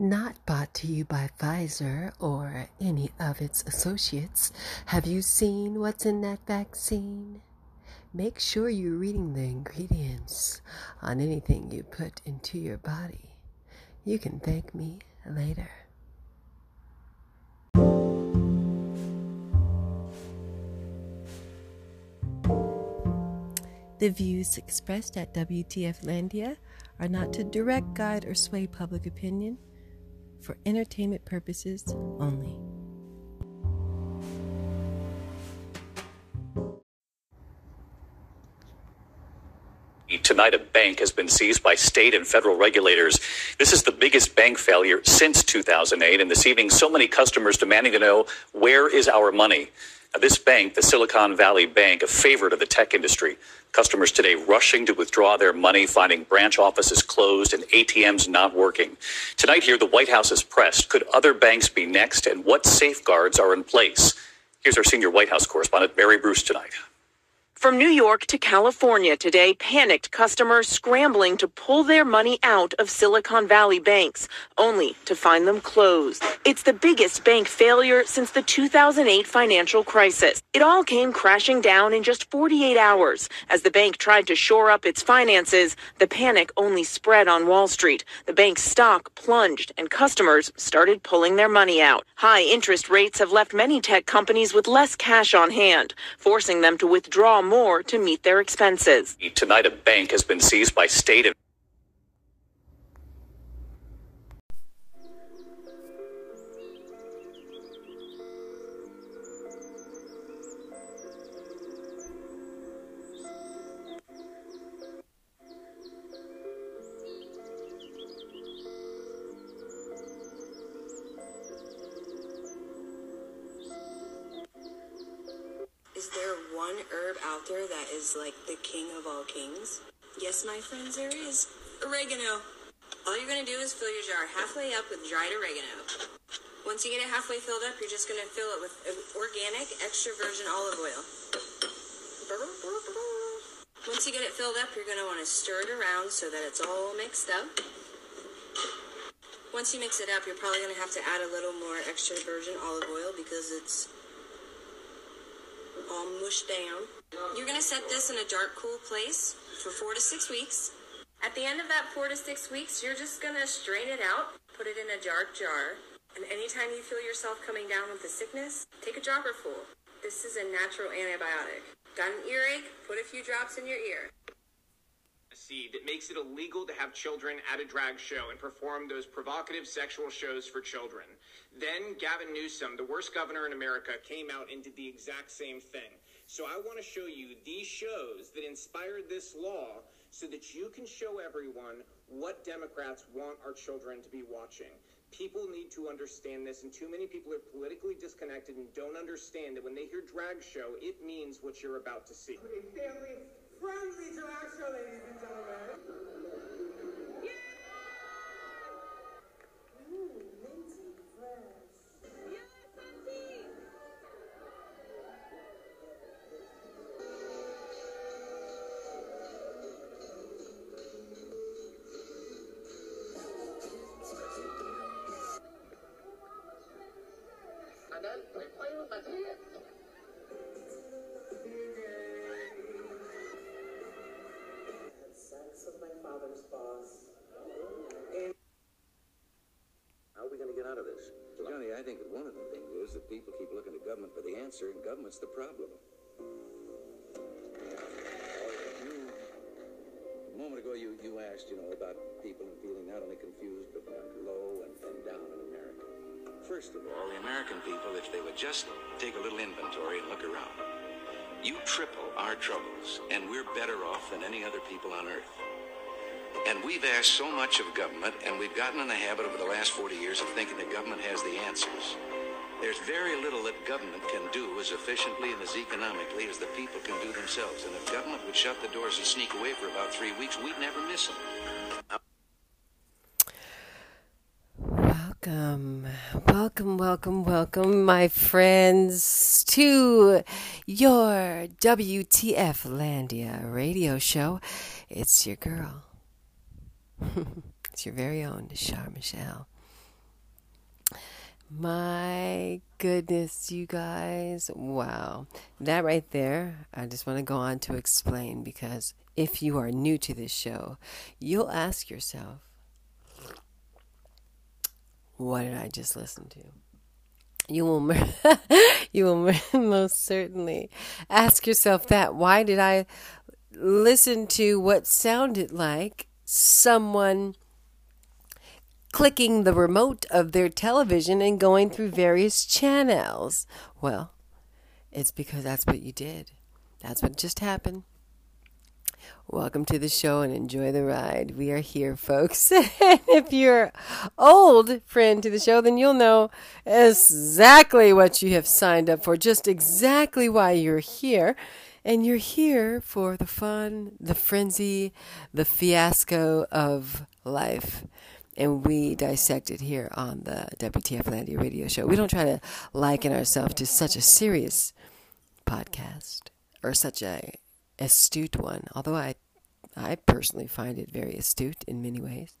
Not bought to you by Pfizer or any of its associates. Have you seen what's in that vaccine? Make sure you're reading the ingredients on anything you put into your body. You can thank me later. The views expressed at WTF Landia are not to direct, guide, or sway public opinion for entertainment purposes only. Tonight, a bank has been seized by state and federal regulators. This is the biggest bank failure since 2008, and this evening, so many customers demanding to know where is our money. Now, this bank, the Silicon Valley Bank, a favorite of the tech industry, customers today rushing to withdraw their money, finding branch offices closed and ATMs not working. Tonight, here, the White House is pressed. Could other banks be next, and what safeguards are in place? Here's our senior White House correspondent, Mary Bruce, tonight. From New York to California today, panicked customers scrambling to pull their money out of Silicon Valley banks, only to find them closed. It's the biggest bank failure since the 2008 financial crisis. It all came crashing down in just 48 hours. As the bank tried to shore up its finances, the panic only spread on Wall Street. The bank's stock plunged and customers started pulling their money out. High interest rates have left many tech companies with less cash on hand, forcing them to withdraw more to meet their expenses. Tonight, a bank has been seized by state out there that is like the king of all kings? Yes, my friends, there is. Oregano. All you're gonna do is fill your jar halfway up with dried oregano. Once you get it halfway filled up, you're just gonna fill it with organic extra virgin olive oil. Once you get it filled up, you're gonna wanna stir it around so that it's all mixed up. Once you mix it up, you're probably gonna have to add a little more extra virgin olive oil because it's Um, all mushed down. You're gonna set this in a dark, cool place for four to six weeks. At the end of that four to six weeks, you're just gonna strain it out, put it in a dark jar, and anytime you feel yourself coming down with a sickness, take a dropper full. This is a natural antibiotic. Got an earache? Put a few drops in your ear. That makes it illegal to have children at a drag show and perform those provocative sexual shows for children. Then Gavin Newsom, the worst governor in America, came out and did the exact same thing. So I want to show you these shows that inspired this law so that you can show everyone what Democrats want our children to be watching. People need to understand this, and too many people are politically disconnected and don't understand that when they hear drag show, it means what you're about to see. family friendly people keep looking to government for the answer, and government's the problem. You, a moment ago, you, you asked, you know, about people feeling not only confused, but low and, and down in America. First of all, the American people, if they would just take a little inventory and look around, you triple our troubles, and we're better off than any other people on earth. And we've asked so much of government, and we've gotten in the habit over the last 40 years of thinking that government has the answers. There's very little that government can do as efficiently and as economically as the people can do themselves. And if government would shut the doors and sneak away for about three weeks, we'd never miss them. Welcome, welcome, welcome, welcome, my friends, to your WTF Landia radio show. It's your girl. it's your very own Char Michelle. My goodness, you guys. Wow. That right there, I just want to go on to explain because if you are new to this show, you'll ask yourself, what did I just listen to? You will, you will most certainly ask yourself that. Why did I listen to what sounded like someone clicking the remote of their television and going through various channels. Well, it's because that's what you did. That's what just happened. Welcome to the show and enjoy the ride. We are here, folks. if you're old friend to the show, then you'll know exactly what you have signed up for, just exactly why you're here. And you're here for the fun, the frenzy, the fiasco of life and we dissect it here on the WTF Landia radio show. We don't try to liken ourselves to such a serious podcast or such a astute one, although I I personally find it very astute in many ways.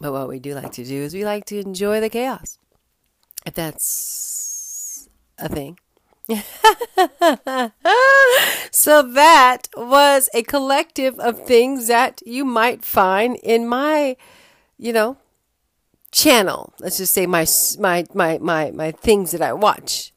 But what we do like to do is we like to enjoy the chaos. If that's a thing. so that was a collective of things that you might find in my, you know, channel. Let's just say my my my my my things that I watch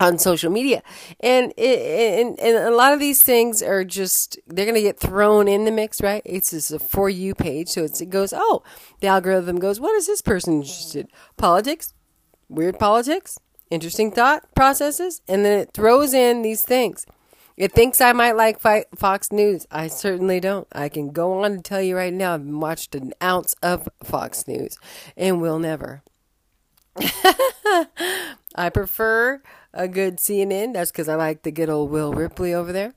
on social media, and and and a lot of these things are just they're gonna get thrown in the mix, right? It's just a for you page, so it goes, oh, the algorithm goes, what is this person interested? Politics, weird politics interesting thought processes, and then it throws in these things. It thinks I might like Fox News. I certainly don't. I can go on and tell you right now, I've watched an ounce of Fox News and will never. I prefer a good CNN. That's because I like the good old Will Ripley over there.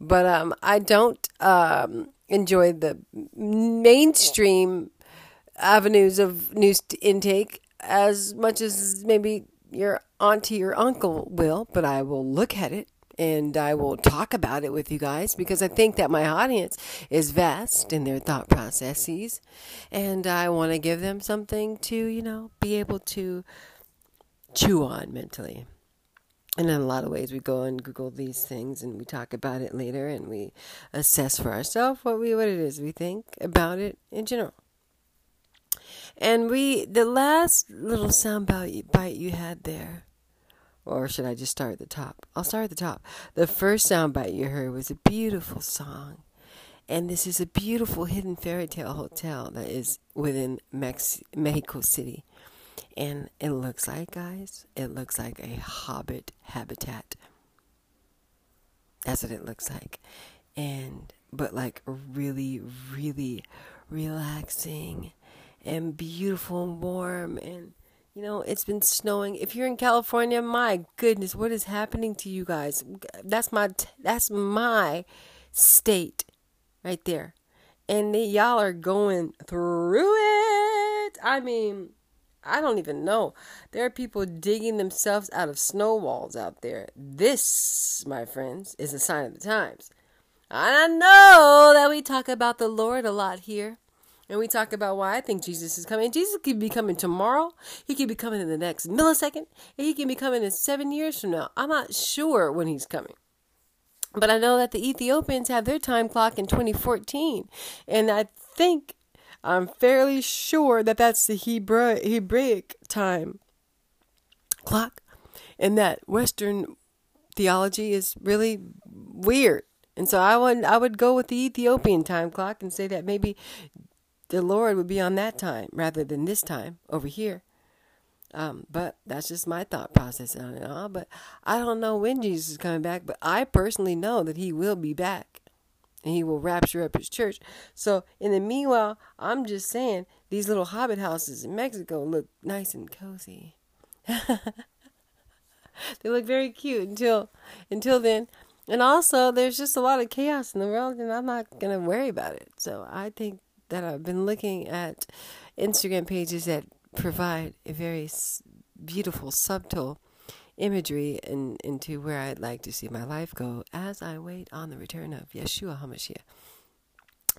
But um, I don't um, enjoy the mainstream avenues of news intake as much as maybe your auntie or uncle will, but I will look at it and I will talk about it with you guys because I think that my audience is vast in their thought processes and I want to give them something to, you know, be able to chew on mentally. And in a lot of ways, we go and Google these things and we talk about it later and we assess for ourselves what we what it is we think about it in general. And we, the last little sound bite you had there, or should I just start at the top? I'll start at the top. The first sound bite you heard was a beautiful song. And this is a beautiful hidden fairy tale hotel that is within Mex- Mexico City. And it looks like, guys, it looks like a hobbit habitat. That's what it looks like. And, but like really, really relaxing and beautiful and warm and you know it's been snowing. If you're in california my goodness what is happening to you guys? That's my that's my state right there. And they, y'all are going through it. I mean i don't even know. There are people digging themselves out of snow walls out there. This my friends is a sign of the times. I know that we talk about the lord a lot here and we talk about why I think Jesus is coming. Jesus could be coming tomorrow. He could be coming in the next millisecond. And he can be coming in seven years from now. I'm not sure when he's coming. But I know that the Ethiopians have their time clock in 2014. And I think, I'm fairly sure that that's the Hebrew, Hebraic time clock. And that Western theology is really weird. And so I would I would go with the Ethiopian time clock and say that maybe the Lord would be on that time rather than this time over here. Um, but that's just my thought process on it all. But I don't know when Jesus is coming back, but I personally know that he will be back and he will rapture up his church. So in the meanwhile, I'm just saying these little hobbit houses in Mexico look nice and cozy. they look very cute until until then. And also there's just a lot of chaos in the world and I'm not gonna worry about it. So I think that I've been looking at Instagram pages that provide a very beautiful, subtle imagery in, into where I'd like to see my life go as I wait on the return of Yeshua HaMashiach.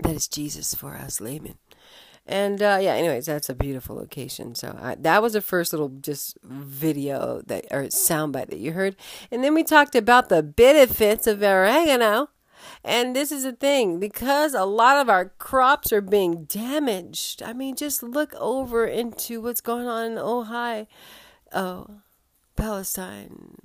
That is Jesus for us laymen. And uh, yeah, anyways, that's a beautiful location. So I, that was the first little just video that or soundbite that you heard, and then we talked about the benefits of oregano. And this is the thing because a lot of our crops are being damaged. I mean, just look over into what's going on in Ohio, oh, Palestine,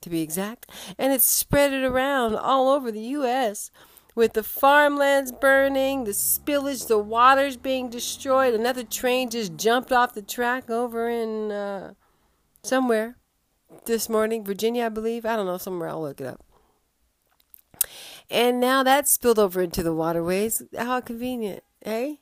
to be exact, and it's spread it around all over the U.S with the farmlands burning, the spillage, the waters being destroyed. Another train just jumped off the track over in uh, somewhere this morning, Virginia, I believe. I don't know, somewhere. I'll look it up. And now that's spilled over into the waterways. How convenient, eh?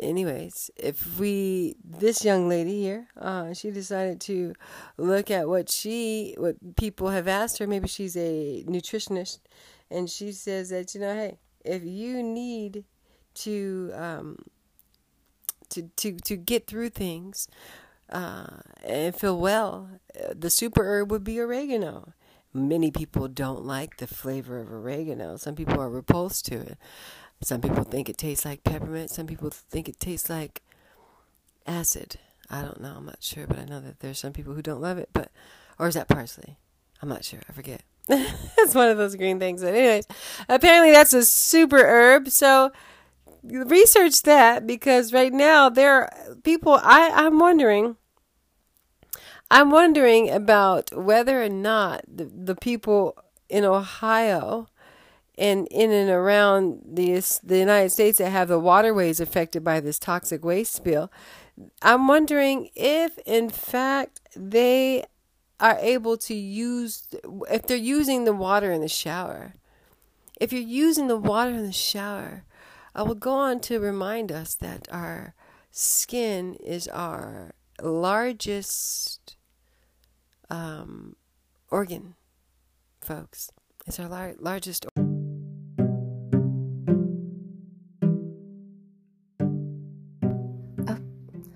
Anyways, if we, this young lady here, uh, she decided to look at what she, what people have asked her. Maybe she's a nutritionist and she says that you know, hey, if you need to um, to to to get through things uh, and feel well, the super herb would be oregano. Many people don't like the flavor of oregano. Some people are repulsed to it. Some people think it tastes like peppermint. Some people think it tastes like acid. I don't know. I'm not sure, but I know that there's some people who don't love it. But or is that parsley? I'm not sure. I forget. it's one of those green things. But anyways, apparently that's a super herb. So research that because right now there are people. I I'm wondering. I'm wondering about whether or not the, the people in Ohio and in and around the the United States that have the waterways affected by this toxic waste spill. I'm wondering if, in fact, they are able to use, if they're using the water in the shower, if you're using the water in the shower, I will go on to remind us that our skin is our largest um, organ, folks. It's our lar- largest. Or- oh,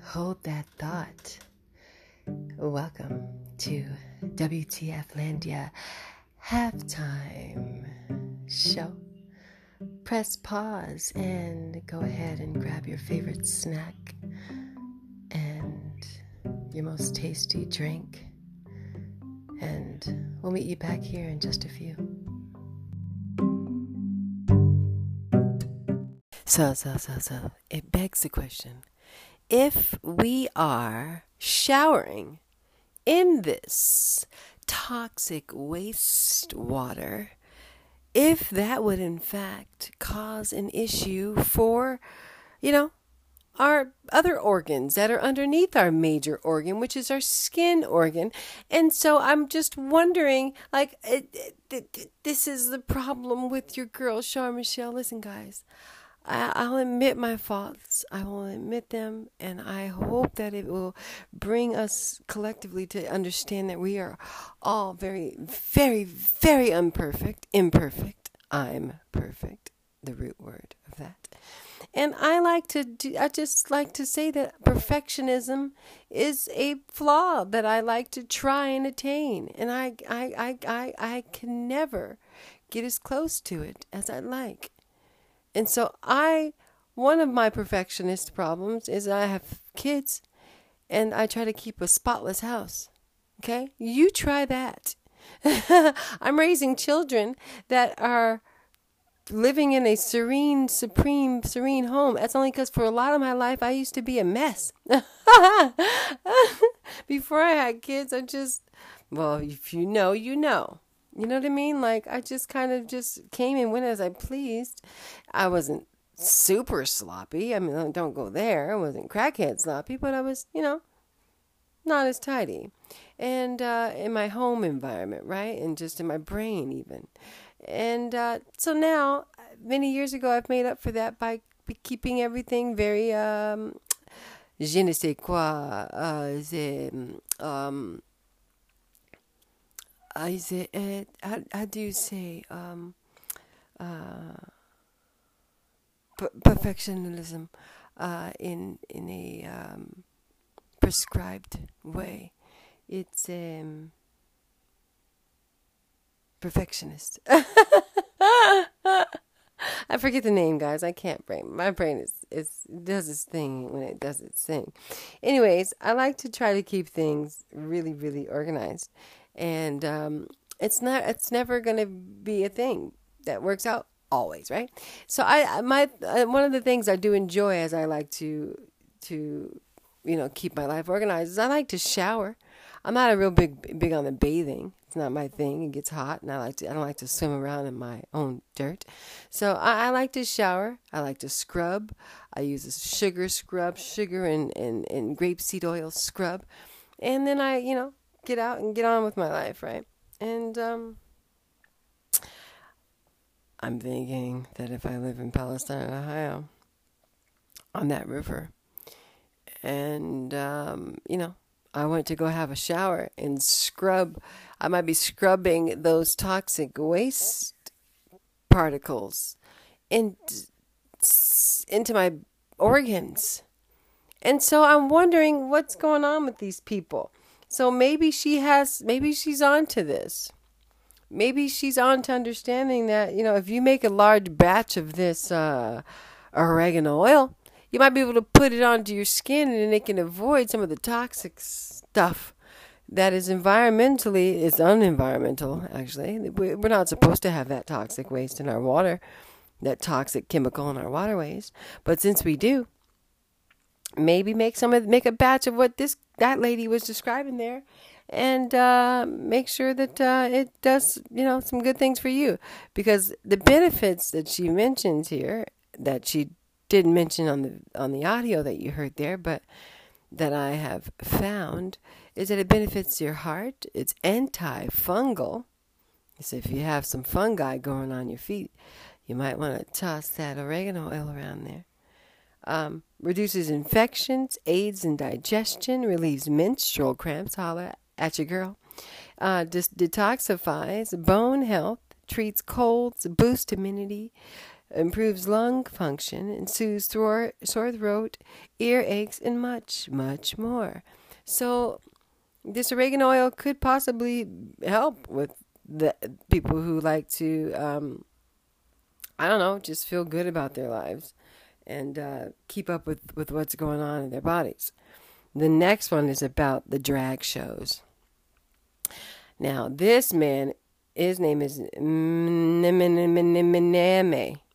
hold that thought. Welcome to WTF Landia halftime show. Press pause and go ahead and grab your favorite snack and your most tasty drink. And we'll meet you back here in just a few. So, so, so, so, it begs the question if we are showering in this toxic wastewater, if that would in fact cause an issue for, you know, our other organs that are underneath our major organ, which is our skin organ. And so I'm just wondering, like, this is the problem with your girl, Char Michelle. Listen, guys, I, will admit my faults. I will admit them, and I hope that it will bring us collectively to understand that we are all very, very, very imperfect. Imperfect. I'm perfect. The root word of that. And I like to do, I just like to say that perfectionism is a flaw that I like to try and attain. And I, I, I, I, I can never get as close to it as I'd like. And so I, one of my perfectionist problems is I have kids and I try to keep a spotless house. Okay? You try that. I'm raising children that are living in a serene, supreme, serene home. That's only because for a lot of my life I used to be a mess. Before I had kids, I just, well, if you know, you know. You know what I mean? Like I just kind of just came and went as I pleased. I wasn't super sloppy. I mean, don't go there. I wasn't crackhead sloppy, but I was, you know, not as tidy. And uh, in my home environment, right? And just in my brain, even. And uh, so now, many years ago, I've made up for that by keeping everything very, um, je ne sais quoi, uh, um, is it, it how, how do you say um, uh, perfectionism uh, in in a um, prescribed way? It's um, perfectionist. I forget the name, guys. I can't brain. My brain is is does its thing when it does its thing. Anyways, I like to try to keep things really, really organized, and um, it's not. It's never going to be a thing that works out always, right? So I my uh, one of the things I do enjoy as I like to to you know keep my life organized is I like to shower. I'm not a real big big on the bathing. It's not my thing. It gets hot, and I like to. I don't like to swim around in my own dirt. So I, I like to shower. I like to scrub. I use a sugar scrub, sugar and, and and grapeseed oil scrub, and then I you know get out and get on with my life, right? And um, I'm thinking that if I live in Palestine, Ohio, on that river, and um, you know, I went to go have a shower and scrub. I might be scrubbing those toxic waste particles in, into my organs. And so I'm wondering what's going on with these people. So maybe she has, maybe she's on to this. Maybe she's on to understanding that, you know, if you make a large batch of this uh, oregano oil, you might be able to put it onto your skin and it can avoid some of the toxic stuff that is environmentally it's unenvironmental actually. We're not supposed to have that toxic waste in our water that toxic chemical in our waterways. But since we do maybe make some of make a batch of what this that lady was describing there and uh, make sure that uh, it does you know some good things for you. Because the benefits that she mentions here that she didn't mention on the on the audio that you heard there, but that I have found is that it benefits your heart. It's antifungal. So if you have some fungi going on your feet, you might want to toss that oregano oil around there. Um, reduces infections, aids in digestion, relieves menstrual cramps. Holla at your girl. Uh, dis- detoxifies bone health, treats colds, boosts immunity, improves lung function, and soothes sore, sore throat, ear aches, and much, much more. So, this oregano oil could possibly help with the people who like to, um, I don't know, just feel good about their lives and uh, keep up with, with what's going on in their bodies. The next one is about the drag shows. Now, this man, his name is Miname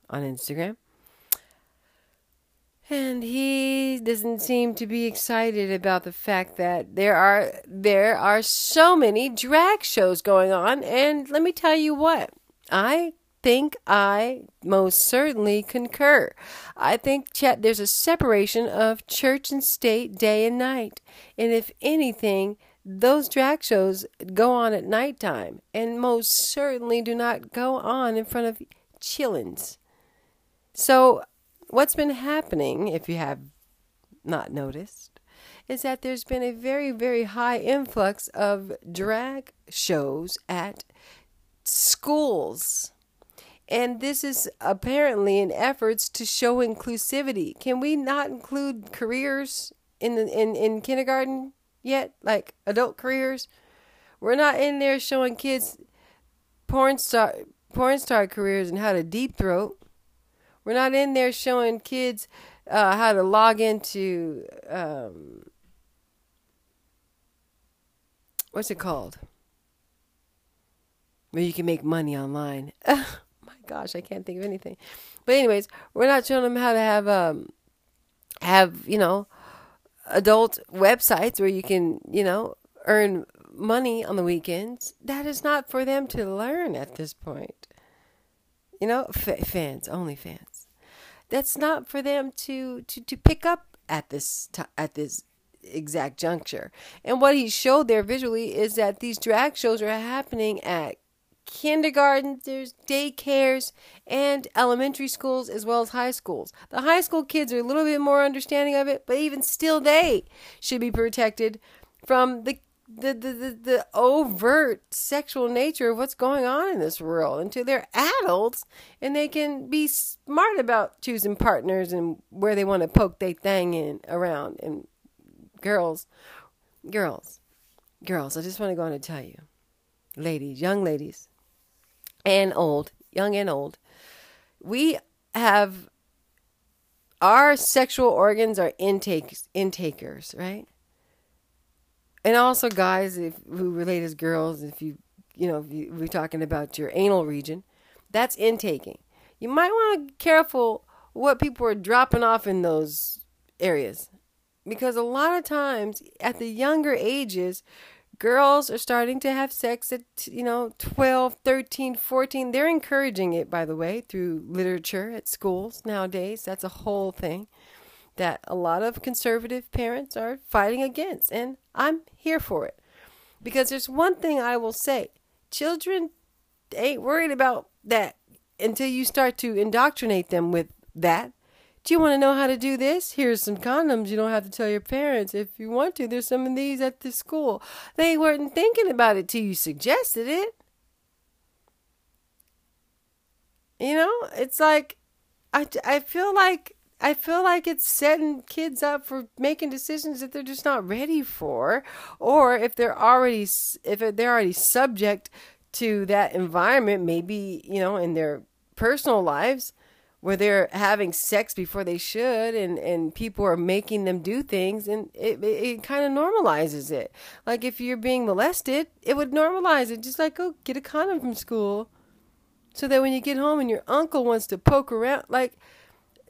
on Instagram. And he doesn't seem to be excited about the fact that there are there are so many drag shows going on and let me tell you what. I think I most certainly concur. I think Chet, there's a separation of church and state day and night. And if anything, those drag shows go on at nighttime and most certainly do not go on in front of chillins. So, what's been happening, if you have not noticed, is that there's been a very, very high influx of drag shows at schools. And this is apparently in efforts to show inclusivity. Can we not include careers in the in, in kindergarten yet? Like adult careers? We're not in there showing kids porn star porn star careers and how to deep throat. We're not in there showing kids uh, how to log into um, what's it called? Where you can make money online. Oh my gosh, I can't think of anything. But anyways, we're not showing them how to have um have you know adult websites where you can you know earn money on the weekends. That is not for them to learn at this point. You know, f- fans, only fans that's not for them to to, to pick up at this t- at this exact juncture. And what he showed there visually is that these drag shows are happening at kindergartens, daycares, and elementary schools as well as high schools. The high school kids are a little bit more understanding of it, but even still, they should be protected from the the, the, the, the overt sexual nature of what's going on in this world until they're adults and they can be smart about choosing partners and where they want to poke their thing in around. And girls, girls, girls, I just want to go on and tell you, ladies, young ladies, and old, young and old, we have our sexual organs are intakes intakers, right? And also guys if who relate as girls, if you you know, you, we're talking about your anal region, that's intaking. You might want to be careful what people are dropping off in those areas. Because a lot of times at the younger ages, girls are starting to have sex at you know 12 13 14 they're encouraging it by the way through literature at schools nowadays that's a whole thing that a lot of conservative parents are fighting against and i'm here for it because there's one thing i will say children ain't worried about that until you start to indoctrinate them with that do you want to know how to do this? Here's some condoms. You don't have to tell your parents. If you want to, there's some of these at the school. They weren't thinking about it till you suggested it. You know, it's like I, I feel like I feel like it's setting kids up for making decisions that they're just not ready for, or if they're already if they're already subject to that environment, maybe you know in their personal lives where they're having sex before they should and, and people are making them do things and it, it, it kind of normalizes it. Like if you're being molested, it would normalize it. Just like, go get a condom from school. So that when you get home and your uncle wants to poke around, like,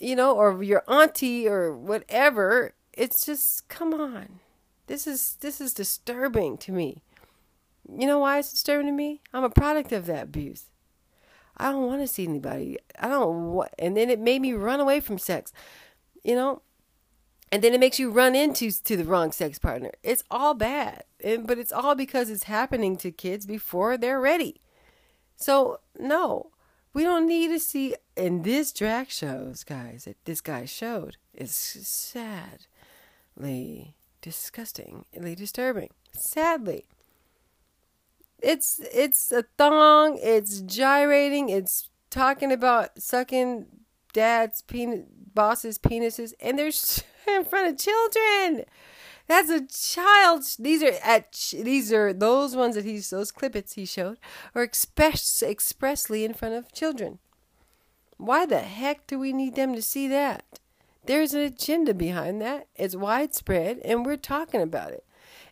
you know, or your auntie or whatever, it's just, come on. This is, this is disturbing to me. You know why it's disturbing to me? I'm a product of that abuse. I don't want to see anybody. I don't want, and then it made me run away from sex, you know, and then it makes you run into to the wrong sex partner. It's all bad, and, but it's all because it's happening to kids before they're ready. So no, we don't need to see. in this drag shows, guys, that this guy showed is sadly disgustingly disturbing. Sadly, it's it's a thong. It's gyrating. It's talking about sucking dad's penis, bosses' penises, and they're in front of children. That's a child. These are at these are those ones that he's those clippets he showed are express expressly in front of children. Why the heck do we need them to see that? There's an agenda behind that. It's widespread, and we're talking about it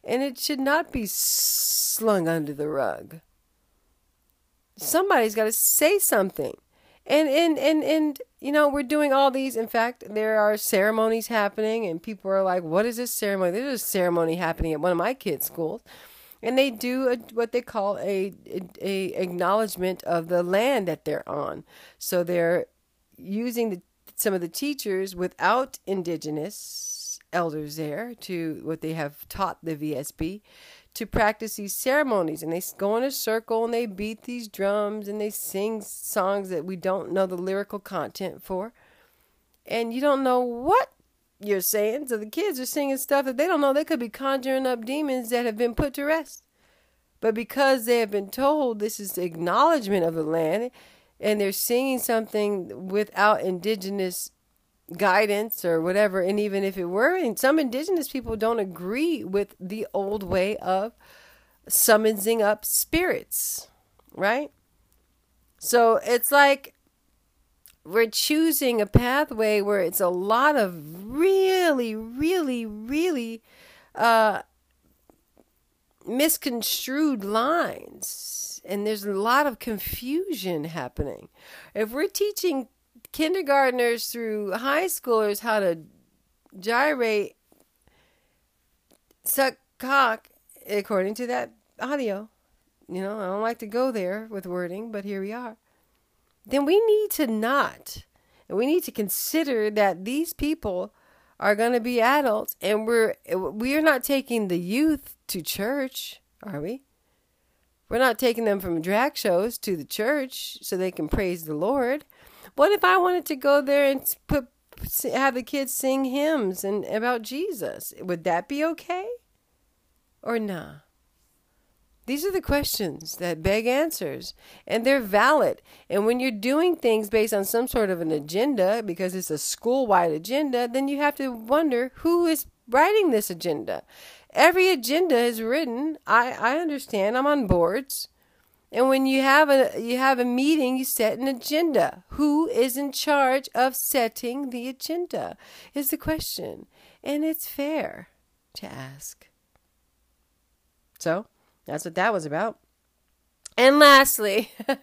and it should not be slung under the rug. Somebody's got to say something. And, and and and you know we're doing all these. In fact there are ceremonies happening and people are like what is this ceremony? There's a ceremony happening at one of my kids schools. And they do a, what they call a, a, a acknowledgement of the land that they're on. So they're using the, some of the teachers without indigenous elders there to what they have taught the VSB to practice these ceremonies and they go in a circle and they beat these drums and they sing songs that we don't know the lyrical content for. And you don't know what you're saying so the kids are singing stuff that they don't know. They could be conjuring up demons that have been put to rest. But because they have been told this is the acknowledgement of the land and they're singing something without indigenous guidance or whatever. And even if it were, and some indigenous people don't agree with the old way of summoning up spirits, right? So it's like we're choosing a pathway where it's a lot of really, really, really uh, misconstrued lines. And there's a lot of confusion happening. If we're teaching kindergartners through high schoolers how to gyrate, suck cock, according to that audio. You know, I don't like to go there with wording, but here we are. Then we need to not, and we need to consider that these people are going to be adults, and we're we are not taking the youth to church, are we? We're not taking them from drag shows to the church so they can praise the Lord. What if I wanted to go there and put have the kids sing hymns and about Jesus? Would that be okay? Or nah? These are the questions that beg answers, and they're valid. And when you're doing things based on some sort of an agenda, because it's a school wide agenda, then you have to wonder who is writing this agenda. Every agenda is written. I, I understand. I'm on boards. And when you have a you have a meeting, you set an agenda. Who is in charge of setting the agenda? Is the question. And it's fair to ask. So, that's what that was about. And lastly,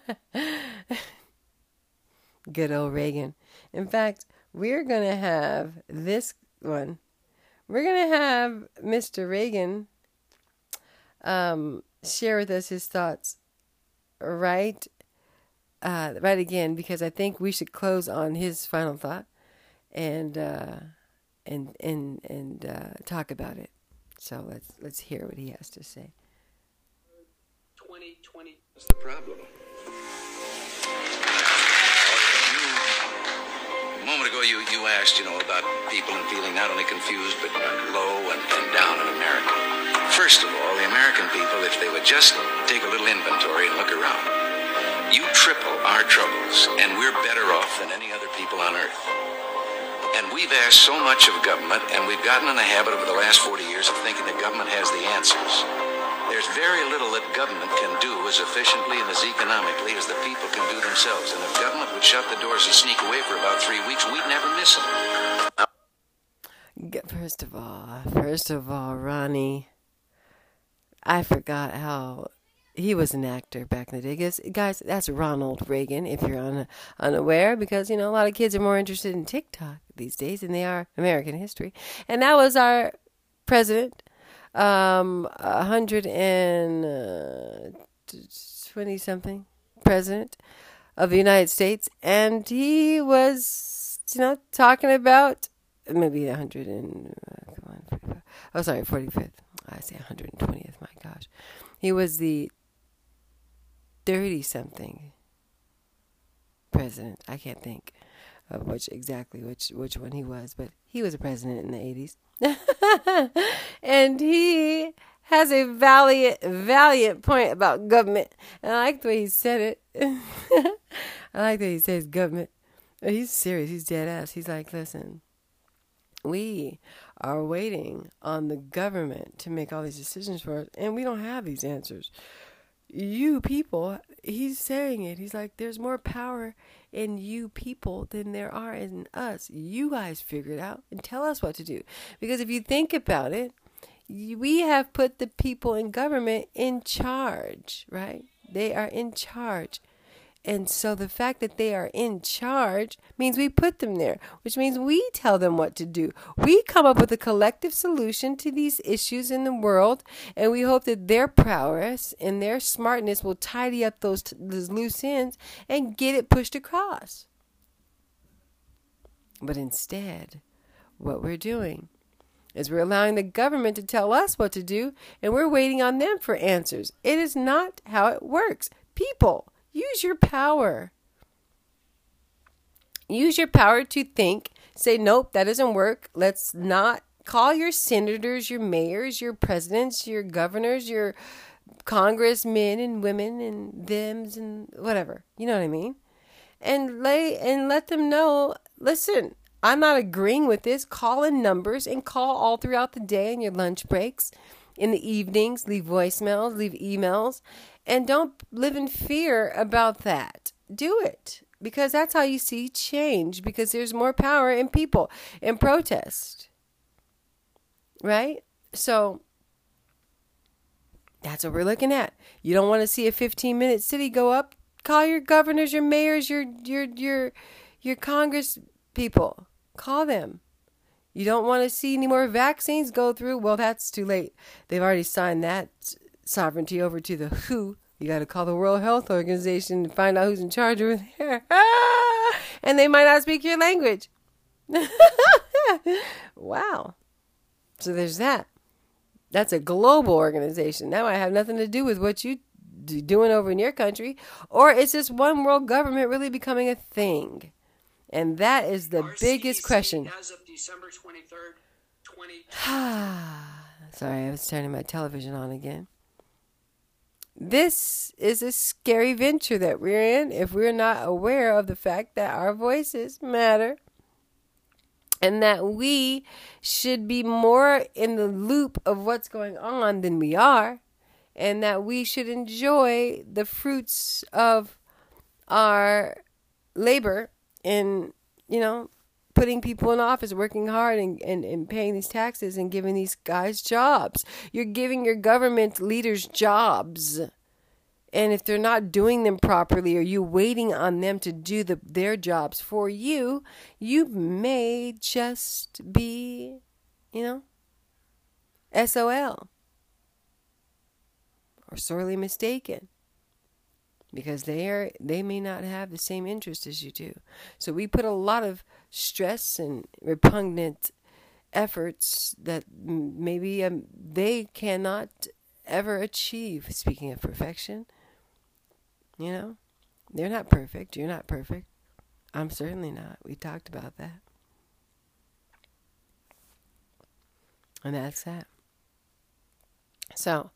good old Reagan. In fact, we're going to have this one. We're going to have Mr. Reagan um, share with us his thoughts right uh, right again because I think we should close on his final thought and uh, and and and uh, talk about it. So let's let's hear what he has to say. 2020 is the problem. A moment ago, you, you asked, you know, about people and feeling not only confused but low and, and down in America. First of all, the American people, if they would just take a little inventory and look around, you triple our troubles, and we're better off than any other people on earth. And we've asked so much of government, and we've gotten in the habit over the last 40 years of thinking that government has the answers. There's very little that government can do as efficiently and as economically as the people can do themselves. And if government would shut the doors and sneak away for about three weeks, we'd never miss them. First of all, first of all, Ronnie, I forgot how he was an actor back in the day. Guys, guys that's Ronald Reagan, if you're un, unaware, because, you know, a lot of kids are more interested in TikTok these days than they are American history. And that was our president um, hundred and uh, twenty something president of the United States, and he was, you know, talking about maybe hundred and uh, come on, oh sorry, forty fifth. I say one hundred and twentieth. My gosh, he was the thirty something president. I can't think of which exactly which which one he was, but he was a president in the eighties. and he has a valiant, valiant point about government. And I like the way he said it. I like that he says government. He's serious. He's dead ass. He's like, listen, we are waiting on the government to make all these decisions for us, and we don't have these answers. You people, he's saying it. He's like, there's more power in you people than there are in us. You guys figure it out and tell us what to do. Because if you think about it, we have put the people in government in charge, right? They are in charge. And so the fact that they are in charge means we put them there, which means we tell them what to do. We come up with a collective solution to these issues in the world, and we hope that their prowess and their smartness will tidy up those, those loose ends and get it pushed across. But instead, what we're doing is we're allowing the government to tell us what to do, and we're waiting on them for answers. It is not how it works. People Use your power. Use your power to think. Say, nope, that doesn't work. Let's not call your senators, your mayors, your presidents, your governors, your congressmen and women and thems and whatever. You know what I mean? And lay and let them know, listen, I'm not agreeing with this. Call in numbers and call all throughout the day and your lunch breaks, in the evenings, leave voicemails, leave emails, and don't live in fear about that. Do it because that's how you see change because there's more power in people in protest. Right? So that's what we're looking at. You don't want to see a 15 minute city go up. Call your governors, your mayors, your your your your congress people. Call them. You don't want to see any more vaccines go through? Well, that's too late. They've already signed that sovereignty over to the WHO. You got to call the World Health Organization and find out who's in charge over there. and they might not speak your language. wow. So there's that. That's a global organization. That might have nothing to do with what you doing over in your country, or is this one world government really becoming a thing. And that is the biggest question. As of December 23rd, 20. Sorry, I was turning my television on again. This is a scary venture that we're in if we're not aware of the fact that our voices matter and that we should be more in the loop of what's going on than we are. and that we should enjoy the fruits of our labor in, you know, putting people in office, working hard and, and, and paying these taxes and giving these guys jobs. You're giving your government leaders jobs. And if they're not doing them properly or you waiting on them to do the, their jobs for you, you may just be, you know, SOL or sorely mistaken because they are they may not have the same interest as you do. So we put a lot of stress and repugnant efforts that maybe um, they cannot ever achieve. Speaking of perfection, you know, they're not perfect. You're not perfect. I'm certainly not. We talked about that. And that's that. So,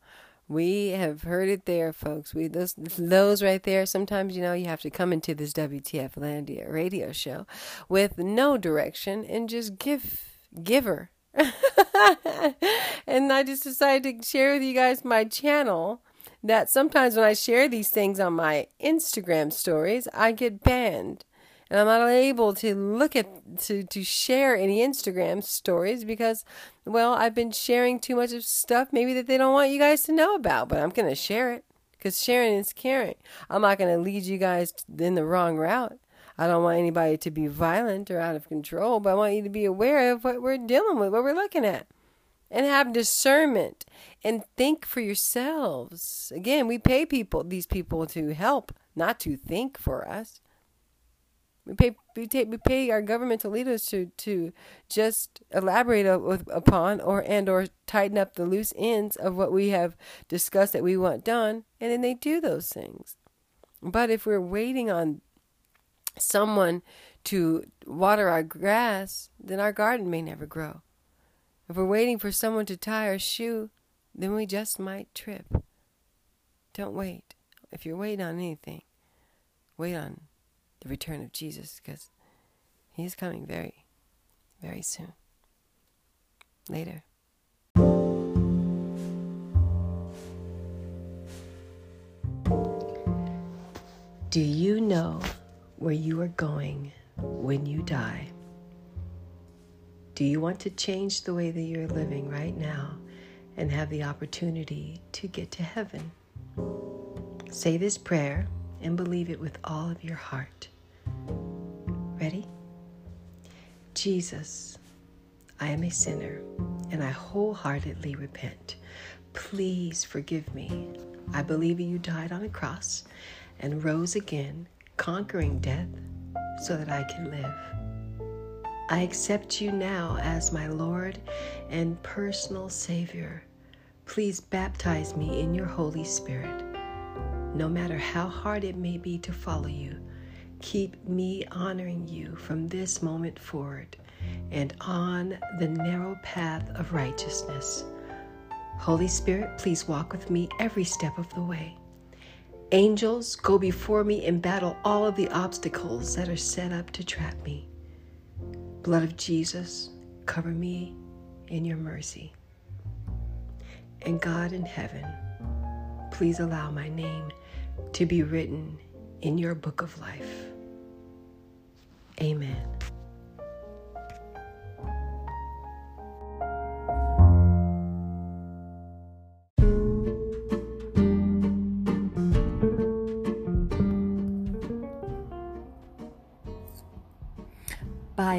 we have heard it there, folks. We those those right there. Sometimes you know you have to come into this WTF Landia radio show with no direction and just give giver. and I just decided to share with you guys my channel. That sometimes when I share these things on my Instagram stories, I get banned and I'm not able to look at to to share any Instagram stories because well, I've been sharing too much of stuff maybe that they don't want you guys to know about, but I'm going to share it cuz sharing is caring. I'm not going to lead you guys in the wrong route. I don't want anybody to be violent or out of control, but I want you to be aware of what we're dealing with, what we're looking at. And have discernment and think for yourselves. Again, we pay people, these people to help, not to think for us. We pay we take we pay our governmental leaders to to just elaborate upon or and or tighten up the loose ends of what we have discussed that we want done, and then they do those things. But if we're waiting on someone to water our grass, then our garden may never grow. If we're waiting for someone to tie our shoe, then we just might trip. Don't wait. If you're waiting on anything, wait on the return of Jesus because he is coming very, very soon. Later. Do you know where you are going when you die? Do you want to change the way that you're living right now and have the opportunity to get to heaven? Say this prayer and believe it with all of your heart. Ready? Jesus, I am a sinner and I wholeheartedly repent. Please forgive me. I believe you died on a cross and rose again, conquering death so that I can live. I accept you now as my Lord and personal Savior. Please baptize me in your Holy Spirit. No matter how hard it may be to follow you, Keep me honoring you from this moment forward and on the narrow path of righteousness. Holy Spirit, please walk with me every step of the way. Angels, go before me and battle all of the obstacles that are set up to trap me. Blood of Jesus, cover me in your mercy. And God in heaven, please allow my name to be written in your book of life. Amen.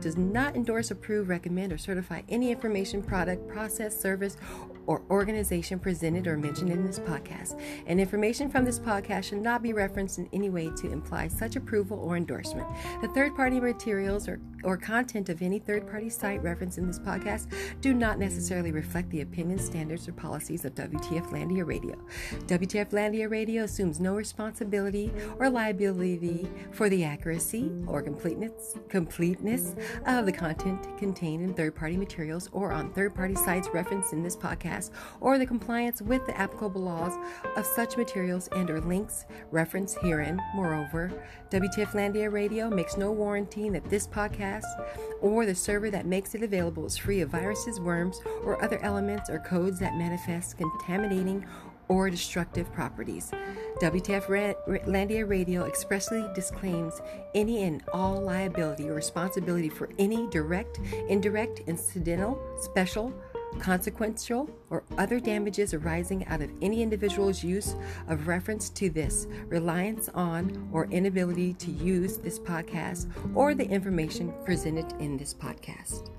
does not endorse, approve, recommend, or certify any information, product, process, service, or organization presented or mentioned in this podcast. And information from this podcast should not be referenced in any way to imply such approval or endorsement. The third party materials or, or content of any third party site referenced in this podcast do not necessarily reflect the opinions, standards, or policies of WTF Landia Radio. WTF Landia Radio assumes no responsibility or liability for the accuracy or completeness, completeness of the content contained in third party materials or on third party sites referenced in this podcast or the compliance with the applicable laws of such materials and or links referenced herein. Moreover, WTF Landia Radio makes no warranty that this podcast or the server that makes it available is free of viruses, worms, or other elements or codes that manifest contaminating or destructive properties. WTF Landia Radio expressly disclaims any and all liability or responsibility for any direct, indirect, incidental, special, consequential, or other damages arising out of any individual's use of reference to this, reliance on, or inability to use this podcast or the information presented in this podcast.